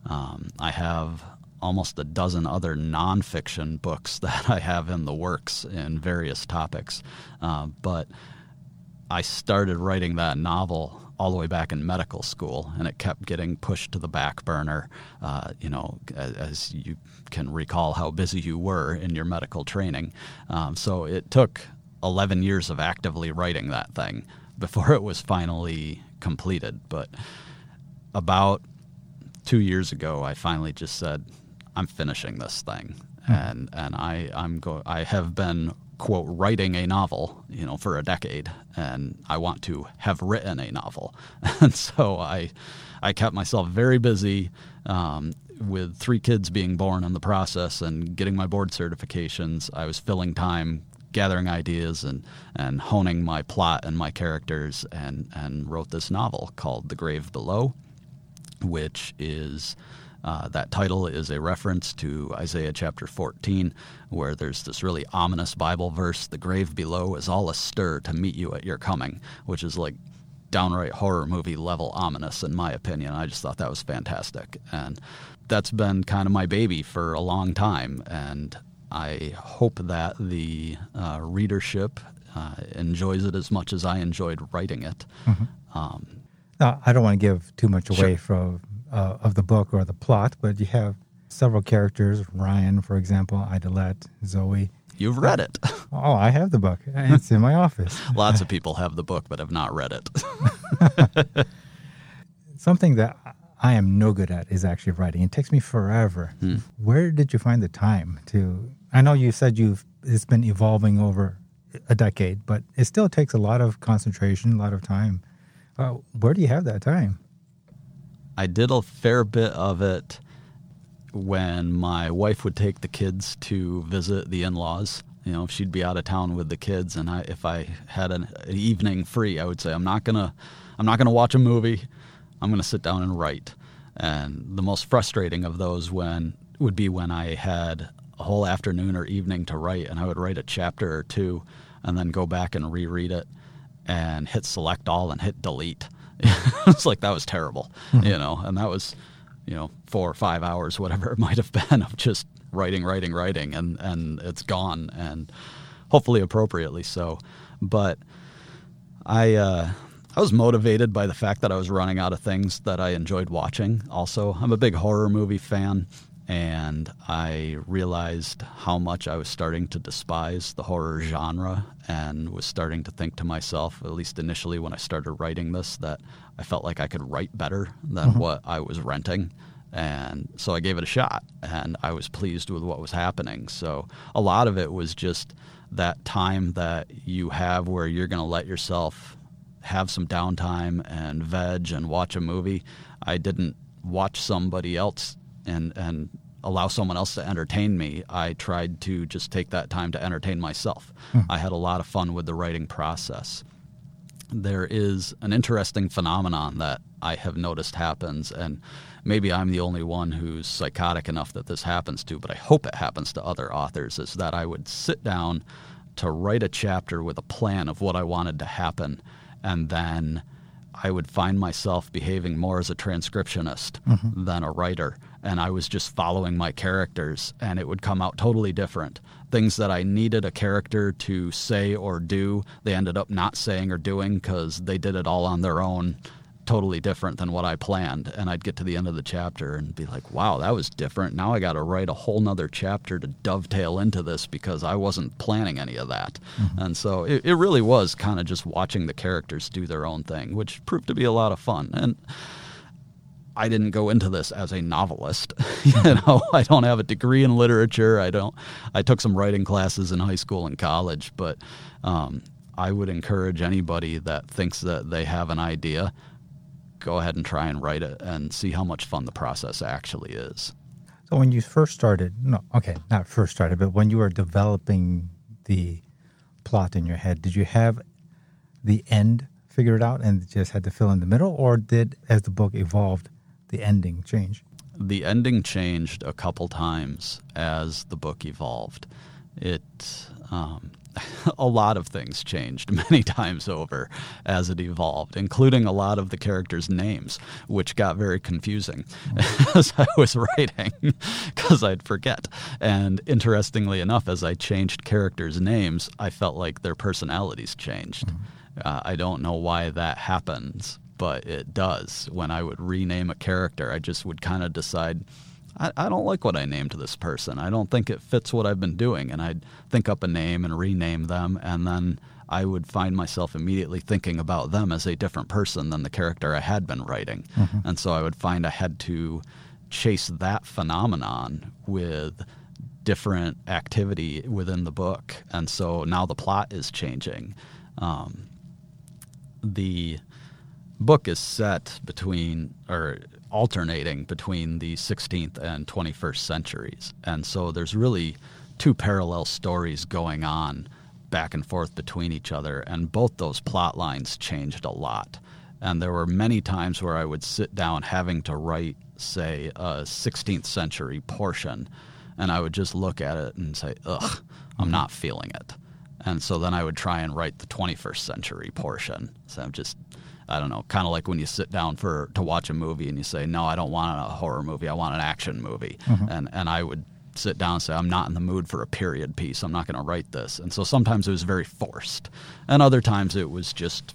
Um, I have almost a dozen other nonfiction books that I have in the works in various topics. Uh, but I started writing that novel all the way back in medical school, and it kept getting pushed to the back burner. Uh, you know, as, as, you can recall how busy you were in your medical training. Um, so it took 11 years of actively writing that thing before it was finally completed. But about two years ago, I finally just said, "I'm finishing this thing," hmm. and and I I'm go I have been quote writing a novel you know for a decade and i want to have written a novel. And so i i kept myself very busy um, with three kids being born in the process and getting my board certifications. I was filling time gathering ideas and and honing my plot and my characters and and wrote this novel called the grave below which is uh, that title is a reference to Isaiah chapter 14, where there's this really ominous Bible verse the grave below is all astir to meet you at your coming, which is like downright horror movie level ominous, in my opinion. I just thought that was fantastic. And that's been kind of my baby for a long time. And I hope that the uh, readership uh, enjoys it as much as I enjoyed writing it. Mm-hmm. Um, I don't want to give too much away sure. from uh, of the book or the plot, but you have several characters. Ryan, for example, Idolette, Zoe. You've read it. Oh, I have the book. It's in my office. Lots of people have the book but have not read it. Something that I am no good at is actually writing. It takes me forever. Hmm. Where did you find the time to? I know you said you've it's been evolving over a decade, but it still takes a lot of concentration, a lot of time. Uh, where do you have that time? I did a fair bit of it when my wife would take the kids to visit the in-laws. You know, if she'd be out of town with the kids, and I, if I had an, an evening free, I would say, "I'm not gonna, I'm not gonna watch a movie. I'm gonna sit down and write." And the most frustrating of those when would be when I had a whole afternoon or evening to write, and I would write a chapter or two, and then go back and reread it, and hit select all and hit delete. it's like that was terrible, you know, and that was, you know, four or five hours, whatever it might have been, of just writing, writing, writing, and and it's gone, and hopefully appropriately so. But I uh, I was motivated by the fact that I was running out of things that I enjoyed watching. Also, I'm a big horror movie fan, and I realized how much I was starting to despise the horror genre, and was starting to think to myself, at least initially when I started writing this, that I felt like I could write better than mm-hmm. what I was renting. And so I gave it a shot, and I was pleased with what was happening. So a lot of it was just that time that you have where you're going to let yourself have some downtime and veg and watch a movie. I didn't watch somebody else and and allow someone else to entertain me. I tried to just take that time to entertain myself. Hmm. I had a lot of fun with the writing process. There is an interesting phenomenon that I have noticed happens and maybe I'm the only one who's psychotic enough that this happens to, but I hope it happens to other authors is that I would sit down to write a chapter with a plan of what I wanted to happen and then I would find myself behaving more as a transcriptionist mm-hmm. than a writer. And I was just following my characters, and it would come out totally different. Things that I needed a character to say or do, they ended up not saying or doing because they did it all on their own, totally different than what I planned. And I'd get to the end of the chapter and be like, wow, that was different. Now I got to write a whole nother chapter to dovetail into this because I wasn't planning any of that. Mm-hmm. And so it, it really was kind of just watching the characters do their own thing, which proved to be a lot of fun. And I didn't go into this as a novelist. you know, I don't have a degree in literature. I don't. I took some writing classes in high school and college, but um, I would encourage anybody that thinks that they have an idea, go ahead and try and write it and see how much fun the process actually is. So when you first started, no, okay, not first started, but when you were developing the plot in your head, did you have the end figured out and just had to fill in the middle, or did as the book evolved, the ending change? the ending changed a couple times as the book evolved. It um, a lot of things changed many times over as it evolved, including a lot of the characters' names, which got very confusing as I was writing because I'd forget. And interestingly enough, as I changed characters' names, I felt like their personalities changed. Uh, I don't know why that happens, but it does. When I would rename a character, I just would kind of decide, I, I don't like what I named this person. I don't think it fits what I've been doing. And I'd think up a name and rename them, and then I would find myself immediately thinking about them as a different person than the character I had been writing. And so I would find I had to chase that phenomenon with different activity within the book. And so now the plot is changing. Um, the book is set between or alternating between the 16th and 21st centuries. And so there's really two parallel stories going on back and forth between each other. And both those plot lines changed a lot. And there were many times where I would sit down having to write, say, a 16th century portion. And I would just look at it and say, ugh, I'm not feeling it. And so then I would try and write the 21st century portion. So I'm just, I don't know, kind of like when you sit down for to watch a movie and you say, no, I don't want a horror movie, I want an action movie. Mm-hmm. And and I would sit down and say, I'm not in the mood for a period piece. I'm not going to write this. And so sometimes it was very forced, and other times it was just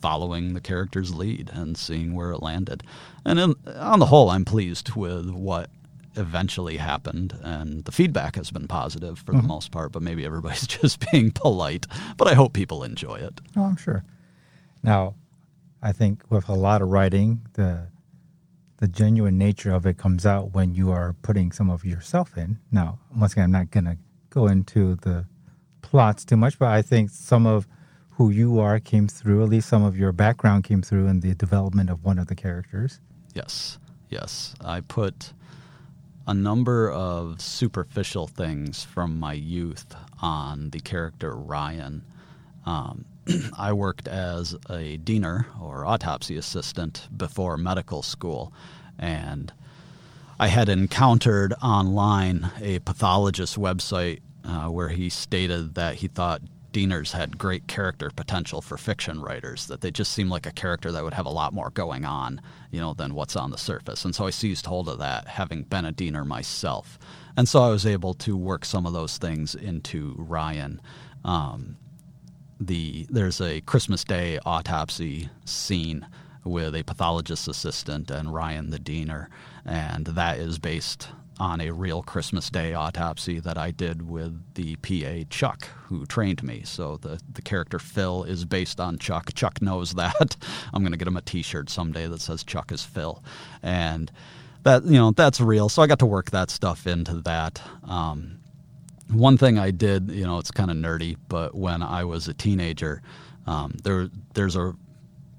following the character's lead and seeing where it landed. And in, on the whole, I'm pleased with what eventually happened, and the feedback has been positive for the mm-hmm. most part. But maybe everybody's just being polite. But I hope people enjoy it. Oh, I'm sure. Now, I think with a lot of writing, the the genuine nature of it comes out when you are putting some of yourself in. Now, once again, I'm not going to go into the plots too much, but I think some of who you are came through, at least some of your background came through in the development of one of the characters. Yes, yes. I put a number of superficial things from my youth on the character Ryan. Um, I worked as a diener or autopsy assistant before medical school, and I had encountered online a pathologist website uh, where he stated that he thought dieners had great character potential for fiction writers, that they just seemed like a character that would have a lot more going on, you know, than what's on the surface. And so I seized hold of that, having been a diener myself. And so I was able to work some of those things into Ryan. Um, the there's a Christmas Day autopsy scene with a pathologist assistant and Ryan the diener, and that is based on a real Christmas Day autopsy that I did with the PA Chuck, who trained me. So the, the character Phil is based on Chuck. Chuck knows that. I'm going to get him a T-shirt someday that says Chuck is Phil, and that you know that's real. So I got to work that stuff into that. Um, one thing I did, you know, it's kind of nerdy, but when I was a teenager, um, there there's a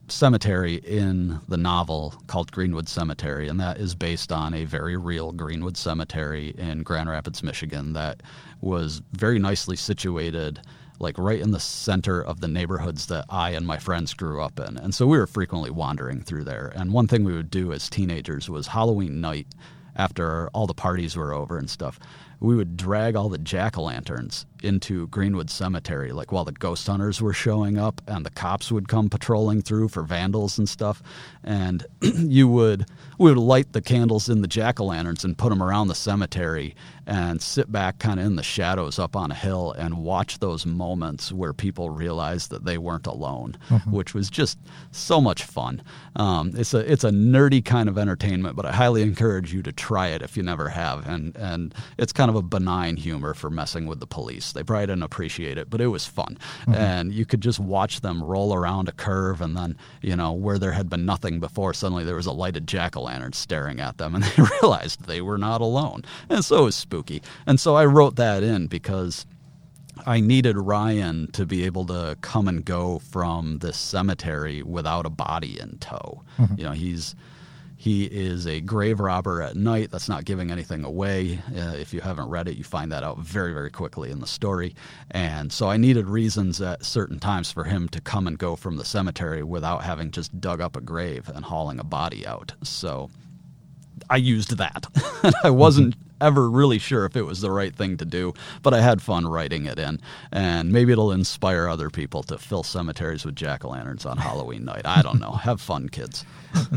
cemetery in the novel called Greenwood Cemetery, and that is based on a very real Greenwood Cemetery in Grand Rapids, Michigan, that was very nicely situated, like right in the center of the neighborhoods that I and my friends grew up in. And so we were frequently wandering through there. And one thing we would do as teenagers was Halloween night after all the parties were over and stuff we would drag all the jack o' lanterns into Greenwood Cemetery, like while the ghost hunters were showing up and the cops would come patrolling through for vandals and stuff. And you would we would light the candles in the jack o' lanterns and put them around the cemetery and sit back kind of in the shadows up on a hill and watch those moments where people realized that they weren't alone, mm-hmm. which was just so much fun. Um, it's a it's a nerdy kind of entertainment, but I highly encourage you to try it if you never have. And and it's kind of a benign humor for messing with the police. They probably didn't appreciate it, but it was fun. Mm-hmm. And you could just watch them roll around a curve, and then you know where there had been nothing before, suddenly there was a lighted jack o' lantern staring at them, and they realized they were not alone. And so it was spooky spooky. And so I wrote that in because I needed Ryan to be able to come and go from this cemetery without a body in tow. Mm-hmm. You know, he's he is a grave robber at night. That's not giving anything away. Uh, if you haven't read it, you find that out very, very quickly in the story. And so I needed reasons at certain times for him to come and go from the cemetery without having just dug up a grave and hauling a body out. So I used that. I wasn't ever really sure if it was the right thing to do, but I had fun writing it in. And maybe it'll inspire other people to fill cemeteries with jack o' lanterns on Halloween night. I don't know. Have fun, kids.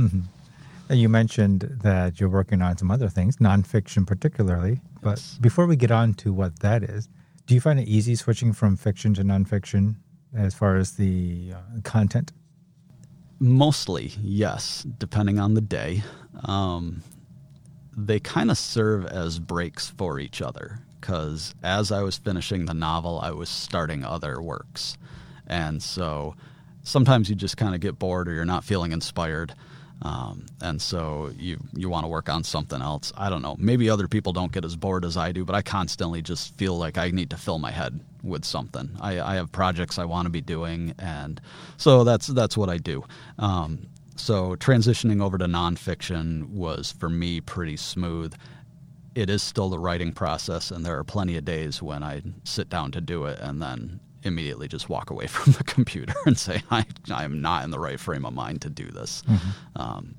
You mentioned that you're working on some other things, nonfiction particularly. But yes. before we get on to what that is, do you find it easy switching from fiction to nonfiction as far as the uh, content? Mostly, yes, depending on the day. Um, they kind of serve as breaks for each other because as I was finishing the novel, I was starting other works. And so sometimes you just kind of get bored or you're not feeling inspired. Um, and so you you want to work on something else. I don't know. Maybe other people don't get as bored as I do, but I constantly just feel like I need to fill my head with something. I, I have projects I want to be doing, and so that's that's what I do. Um, so transitioning over to nonfiction was for me pretty smooth. It is still the writing process, and there are plenty of days when I sit down to do it and then immediately just walk away from the computer and say, I, I am not in the right frame of mind to do this. Mm-hmm. Um,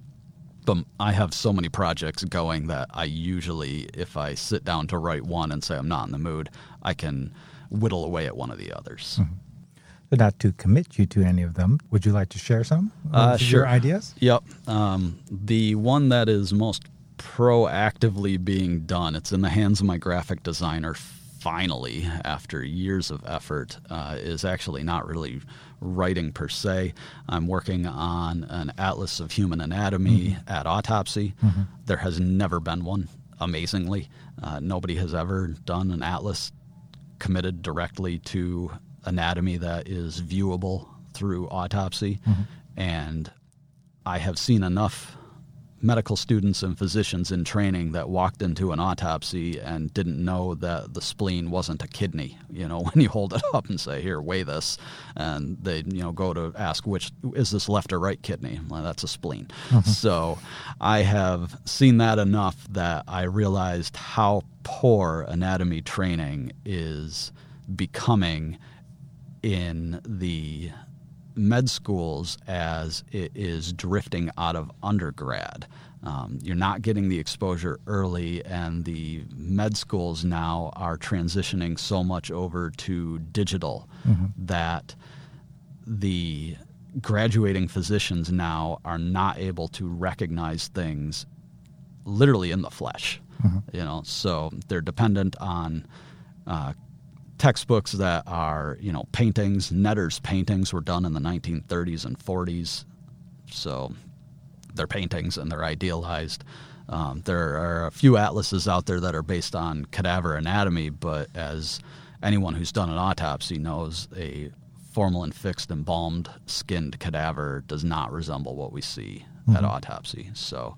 but I have so many projects going that I usually, if I sit down to write one and say I'm not in the mood, I can whittle away at one of the others. Mm-hmm not to commit you to any of them. Would you like to share some uh, sure. your ideas? Yep. Um, the one that is most proactively being done, it's in the hands of my graphic designer finally, after years of effort, uh, is actually not really writing per se. I'm working on an atlas of human anatomy mm-hmm. at autopsy. Mm-hmm. There has never been one amazingly. Uh, nobody has ever done an atlas committed directly to anatomy that is viewable through autopsy. And I have seen enough medical students and physicians in training that walked into an autopsy and didn't know that the spleen wasn't a kidney. You know, when you hold it up and say, "Here, weigh this," and they, you know, go to ask which is this left or right kidney. Well, that's a spleen. Mm-hmm. So, I have seen that enough that I realized how poor anatomy training is becoming in the med schools as it is drifting out of undergrad. Um, you're not getting the exposure early, and the med schools now are transitioning so much over to digital that the graduating physicians now are not able to recognize things literally in the flesh. You know, so they're dependent on uh, textbooks that are you know paintings. Netter's paintings were done in the 1930s and 40s, so they're paintings and they're idealized. Um, there are a few atlases out there that are based on cadaver anatomy, but as anyone who's done an autopsy knows, a formalin fixed embalmed skinned cadaver does not resemble what we see at autopsy. So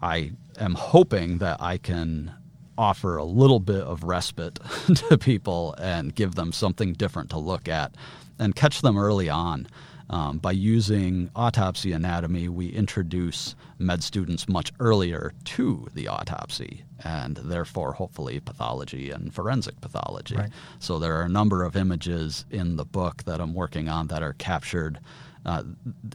I am hoping that I can offer a little bit of respite to people and give them something different to look at and catch them early on. Um, by using autopsy anatomy, we introduce med students much earlier to the autopsy and therefore, hopefully, pathology and forensic pathology. Right. So, there are a number of images in the book that I'm working on that are captured. Uh,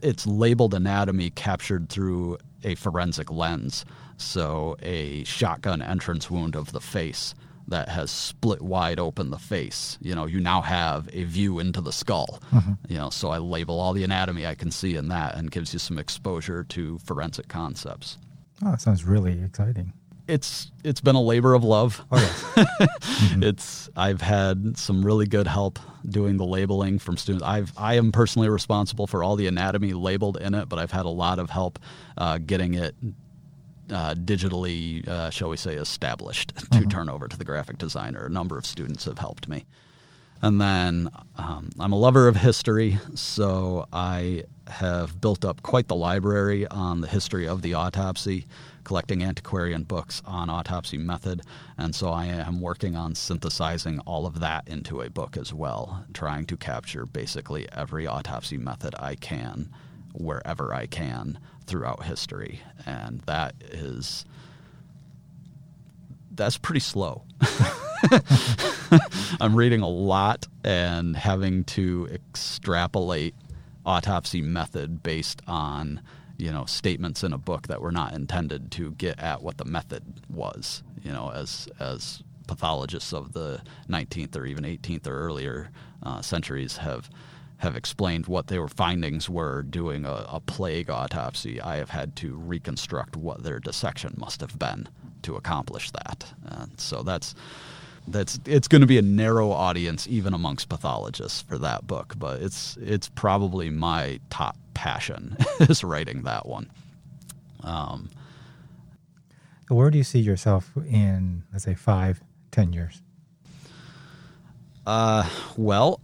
it's labeled anatomy captured through a forensic lens. So, a shotgun entrance wound of the face that has split wide open the face. You know, you now have a view into the skull. You know, so I label all the anatomy I can see in that and gives you some exposure to forensic concepts. Oh, that sounds really exciting. It's it's been a labor of love. Oh, yes. It's I've had some really good help doing the labeling from students. I've I am personally responsible for all the anatomy labeled in it, but I've had a lot of help uh, getting it uh, digitally, uh, shall we say, established to turn over to the graphic designer. A number of students have helped me. And then um, I'm a lover of history, so I have built up quite the library on the history of the autopsy, collecting antiquarian books on autopsy method. And so I am working on synthesizing all of that into a book as well, trying to capture basically every autopsy method I can, wherever I can throughout history. And that is that's pretty slow. I'm reading a lot and having to extrapolate autopsy method based on you know statements in a book that were not intended to get at what the method was. You know, as as pathologists of the 19th or even 18th or earlier uh, centuries have have explained what their findings were doing a, a plague autopsy. I have had to reconstruct what their dissection must have been to accomplish that. And so that's that's it's going to be a narrow audience even amongst pathologists for that book, but it's it's probably my top passion is writing that one. Um, Where do you see yourself in, let's say, five, ten years? Uh, well,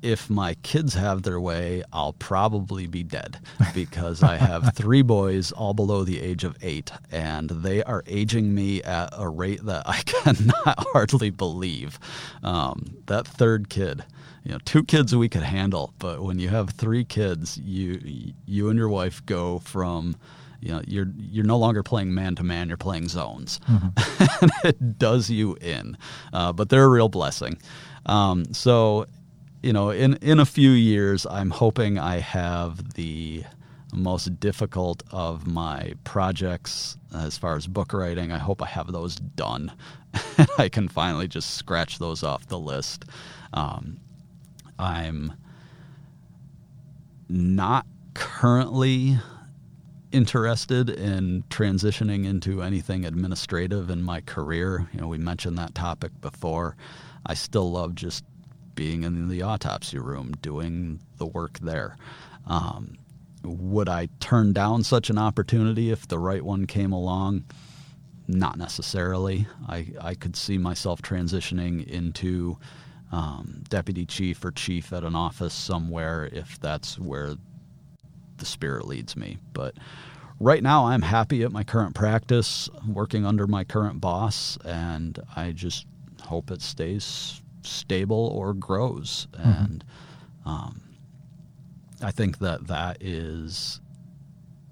if my kids have their way, I'll probably be dead because I have three boys, all below the age of eight, and they are aging me at a rate that I cannot hardly believe. Um, that third kid, you know, two kids we could handle, but when you have three kids, you you and your wife go from you know you're you're no longer playing man to man you're playing zones. And it does you in uh, but they're a real blessing. Um, so you know in in a few years i'm hoping i have the most difficult of my projects as far as book writing. I hope i have those done and i can finally just scratch those off the list. Um, i'm not currently interested in transitioning into anything administrative in my career. You know, we mentioned that topic before. I still love just being in the autopsy room, doing the work there. Um, would I turn down such an opportunity if the right one came along? not necessarily. I, I could see myself transitioning into um, deputy chief or chief at an office somewhere if that's where the spirit leads me. But right now, I'm happy at my current practice, working under my current boss, and I just hope it stays stable or grows. Mm-hmm. And um, I think that that is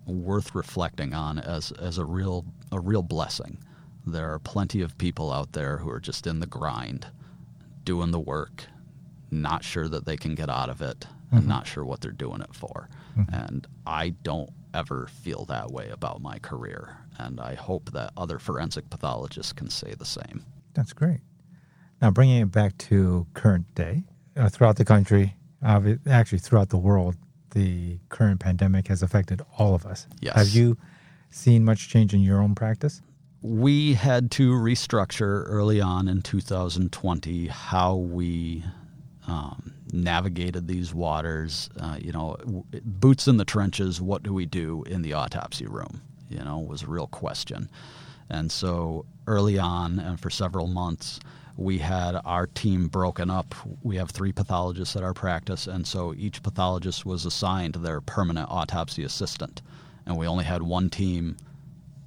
worth reflecting on as as a real a real blessing. There are plenty of people out there who are just in the grind, doing the work, not sure that they can get out of it, mm-hmm. and not sure what they're doing it for. Mm-hmm. And I don't ever feel that way about my career, and I hope that other forensic pathologists can say the same. That's great. Now, bringing it back to current day, uh, throughout the country, uh, actually throughout the world, the current pandemic has affected all of us. Yes. Have you seen much change in your own practice? We had to restructure early on in 2020 how we um, navigated these waters. Uh, you know, boots in the trenches. What do we do in the autopsy room? You know, was a real question. And so early on, and for several months, we had our team broken up. We have three pathologists at our practice, and so each pathologist was assigned their permanent autopsy assistant. And we only had one team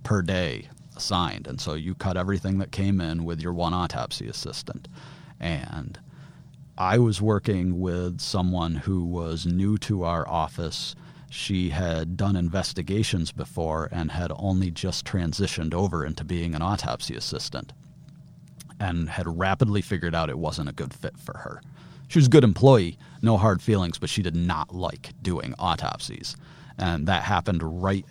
per day assigned. And so you cut everything that came in with your one autopsy assistant. And I was working with someone who was new to our office. She had done investigations before and had only just transitioned over into being an autopsy assistant and had rapidly figured out it wasn't a good fit for her. She was a good employee, no hard feelings, but she did not like doing autopsies. And that happened right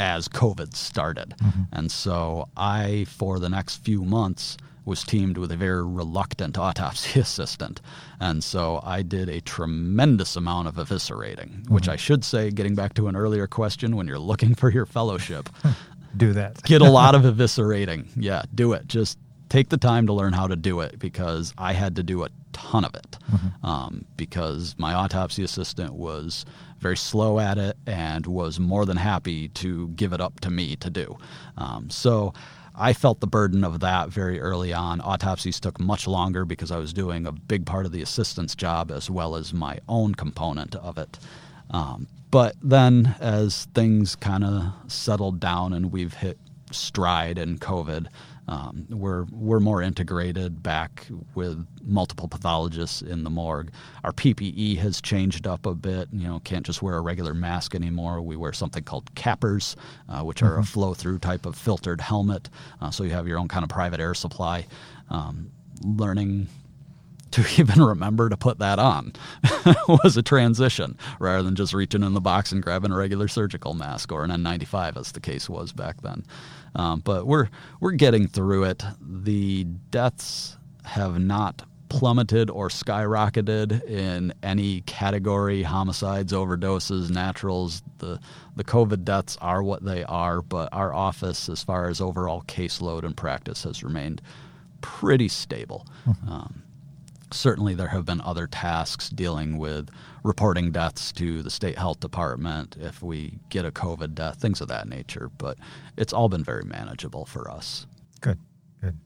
as COVID started. Mm-hmm. And so I, for the next few months, was teamed with a very reluctant autopsy assistant. And so I did a tremendous amount of eviscerating, mm-hmm. which I should say, getting back to an earlier question, when you're looking for your fellowship, do that. get a lot of eviscerating. Yeah, do it. Just take the time to learn how to do it because I had to do a ton of it mm-hmm. um, because my autopsy assistant was very slow at it and was more than happy to give it up to me to do. Um, so I felt the burden of that very early on. Autopsies took much longer because I was doing a big part of the assistant's job as well as my own component of it. Um, but then, as things kind of settled down and we've hit stride in COVID, um, we're we're more integrated back with multiple pathologists in the morgue. Our PPE has changed up a bit. You know, can't just wear a regular mask anymore. We wear something called CAPRs, uh, which are mm-hmm. a flow-through type of filtered helmet. Uh, so you have your own kind of private air supply. Um, learning to even remember to put that on was a transition rather than just reaching in the box and grabbing a regular surgical mask or an N95 as the case was back then. Um, but we're we're getting through it. The deaths have not plummeted or skyrocketed in any category homicides overdoses naturals the the covid deaths are what they are but our office as far as overall caseload and practice has remained pretty stable mm-hmm. um, certainly there have been other tasks dealing with reporting deaths to the state health department if we get a COVID death, things of that nature. But it's all been very manageable for us. Good, good.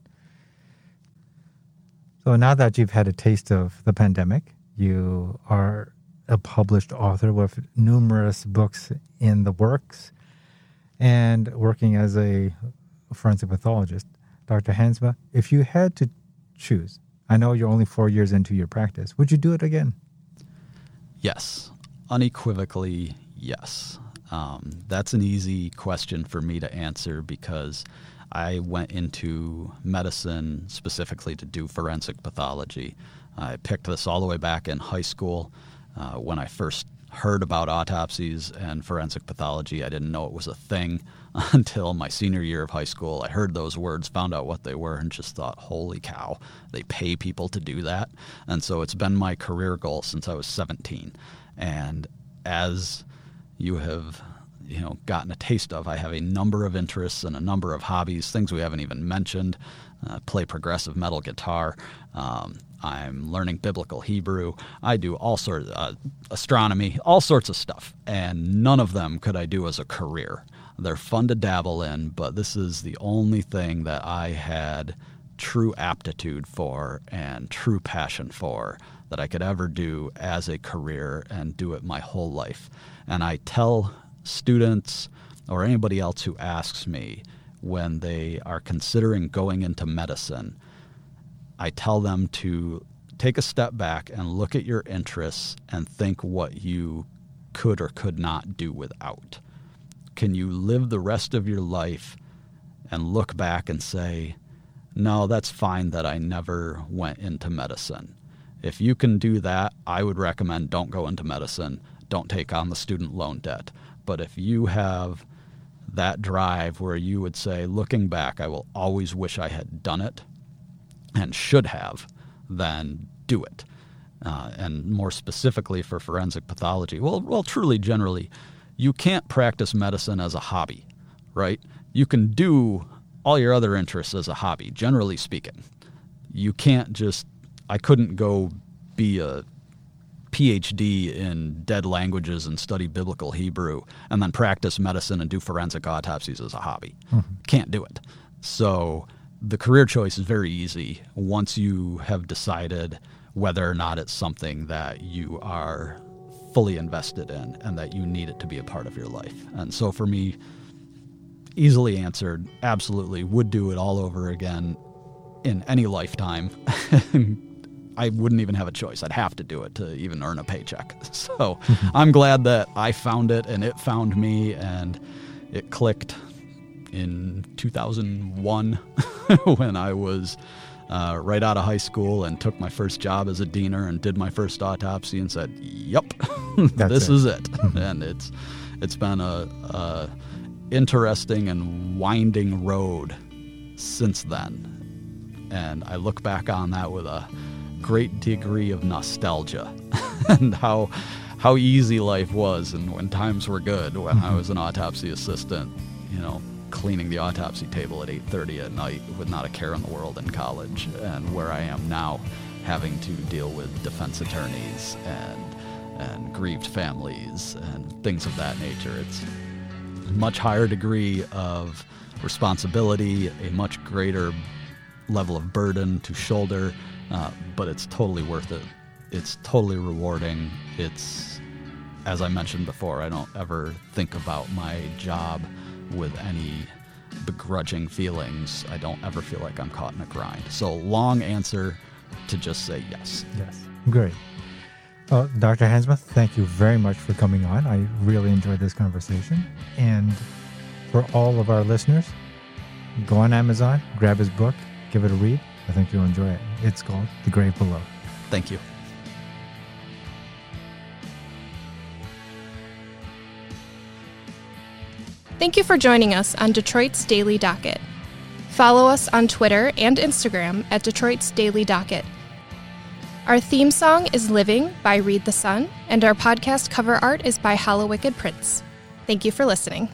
So now that you've had a taste of the pandemic, you are a published author with numerous books in the works and working as a forensic pathologist. Dr. Hansma, if you had to choose I know you're only four years into your practice. Would you do it again? Yes, unequivocally, yes. Um, that's an easy question for me to answer because I went into medicine specifically to do forensic pathology. I picked this all the way back in high school uh, when I first heard about autopsies and forensic pathology. I didn't know it was a thing until my senior year of high school. I heard those words, found out what they were, and just thought, holy cow, they pay people to do that. And so it's been my career goal since I was 17. And as you have you know gotten a taste of. I have a number of interests and a number of hobbies, things we haven't even mentioned. Uh, play progressive metal guitar. Um, I'm learning biblical Hebrew. I do all sorts of uh, astronomy, all sorts of stuff, and none of them could I do as a career. They're fun to dabble in, but this is the only thing that I had true aptitude for and true passion for that I could ever do as a career and do it my whole life. And I tell students or anybody else who asks me when they are considering going into medicine, I tell them to take a step back and look at your interests and think what you could or could not do without. Can you live the rest of your life and look back and say, no, that's fine that I never went into medicine? If you can do that, I would recommend don't go into medicine, don't take on the student loan debt. But if you have that drive where you would say, looking back, I will always wish I had done it and should have, then do it. Uh, and more specifically for forensic pathology, well, well, truly, generally, you can't practice medicine as a hobby, right? You can do all your other interests as a hobby, generally speaking. You can't just, I couldn't go be a PhD in dead languages and study biblical Hebrew and then practice medicine and do forensic autopsies as a hobby. Mm-hmm. Can't do it. So the career choice is very easy once you have decided whether or not it's something that you are fully invested in and that you need it to be a part of your life. And so for me, easily answered, absolutely would do it all over again in any lifetime. I wouldn't even have a choice. I'd have to do it to even earn a paycheck. So I'm glad that I found it and it found me and it clicked in 2001 when I was uh, right out of high school and took my first job as a diener and did my first autopsy and said, "Yep, this it. is it." and it's it's been a, a interesting and winding road since then. And I look back on that with a great degree of nostalgia and how how easy life was and when times were good when I mm-hmm. was an autopsy assistant, you know, cleaning the autopsy table at 8:30 at night with not a care in the world in college and where I am now having to deal with defense attorneys and and grieved families and things of that nature. It's a much higher degree of responsibility, a much greater level of burden to shoulder uh, but it's totally worth it. It's totally rewarding. It's, as I mentioned before, I don't ever think about my job with any begrudging feelings. I don't ever feel like I'm caught in a grind. So, long answer to just say yes. Yes. Great. Well, Dr. Hansma, thank you very much for coming on. I really enjoyed this conversation. And for all of our listeners, go on Amazon, grab his book, give it a read. I think you'll enjoy it. It's called The Grave Below. Thank you. Thank you for joining us on Detroit's Daily Docket. Follow us on Twitter and Instagram at Detroit's Daily Docket. Our theme song is Living by Read the Sun, and our podcast cover art is by Hollow Wicked Prince. Thank you for listening.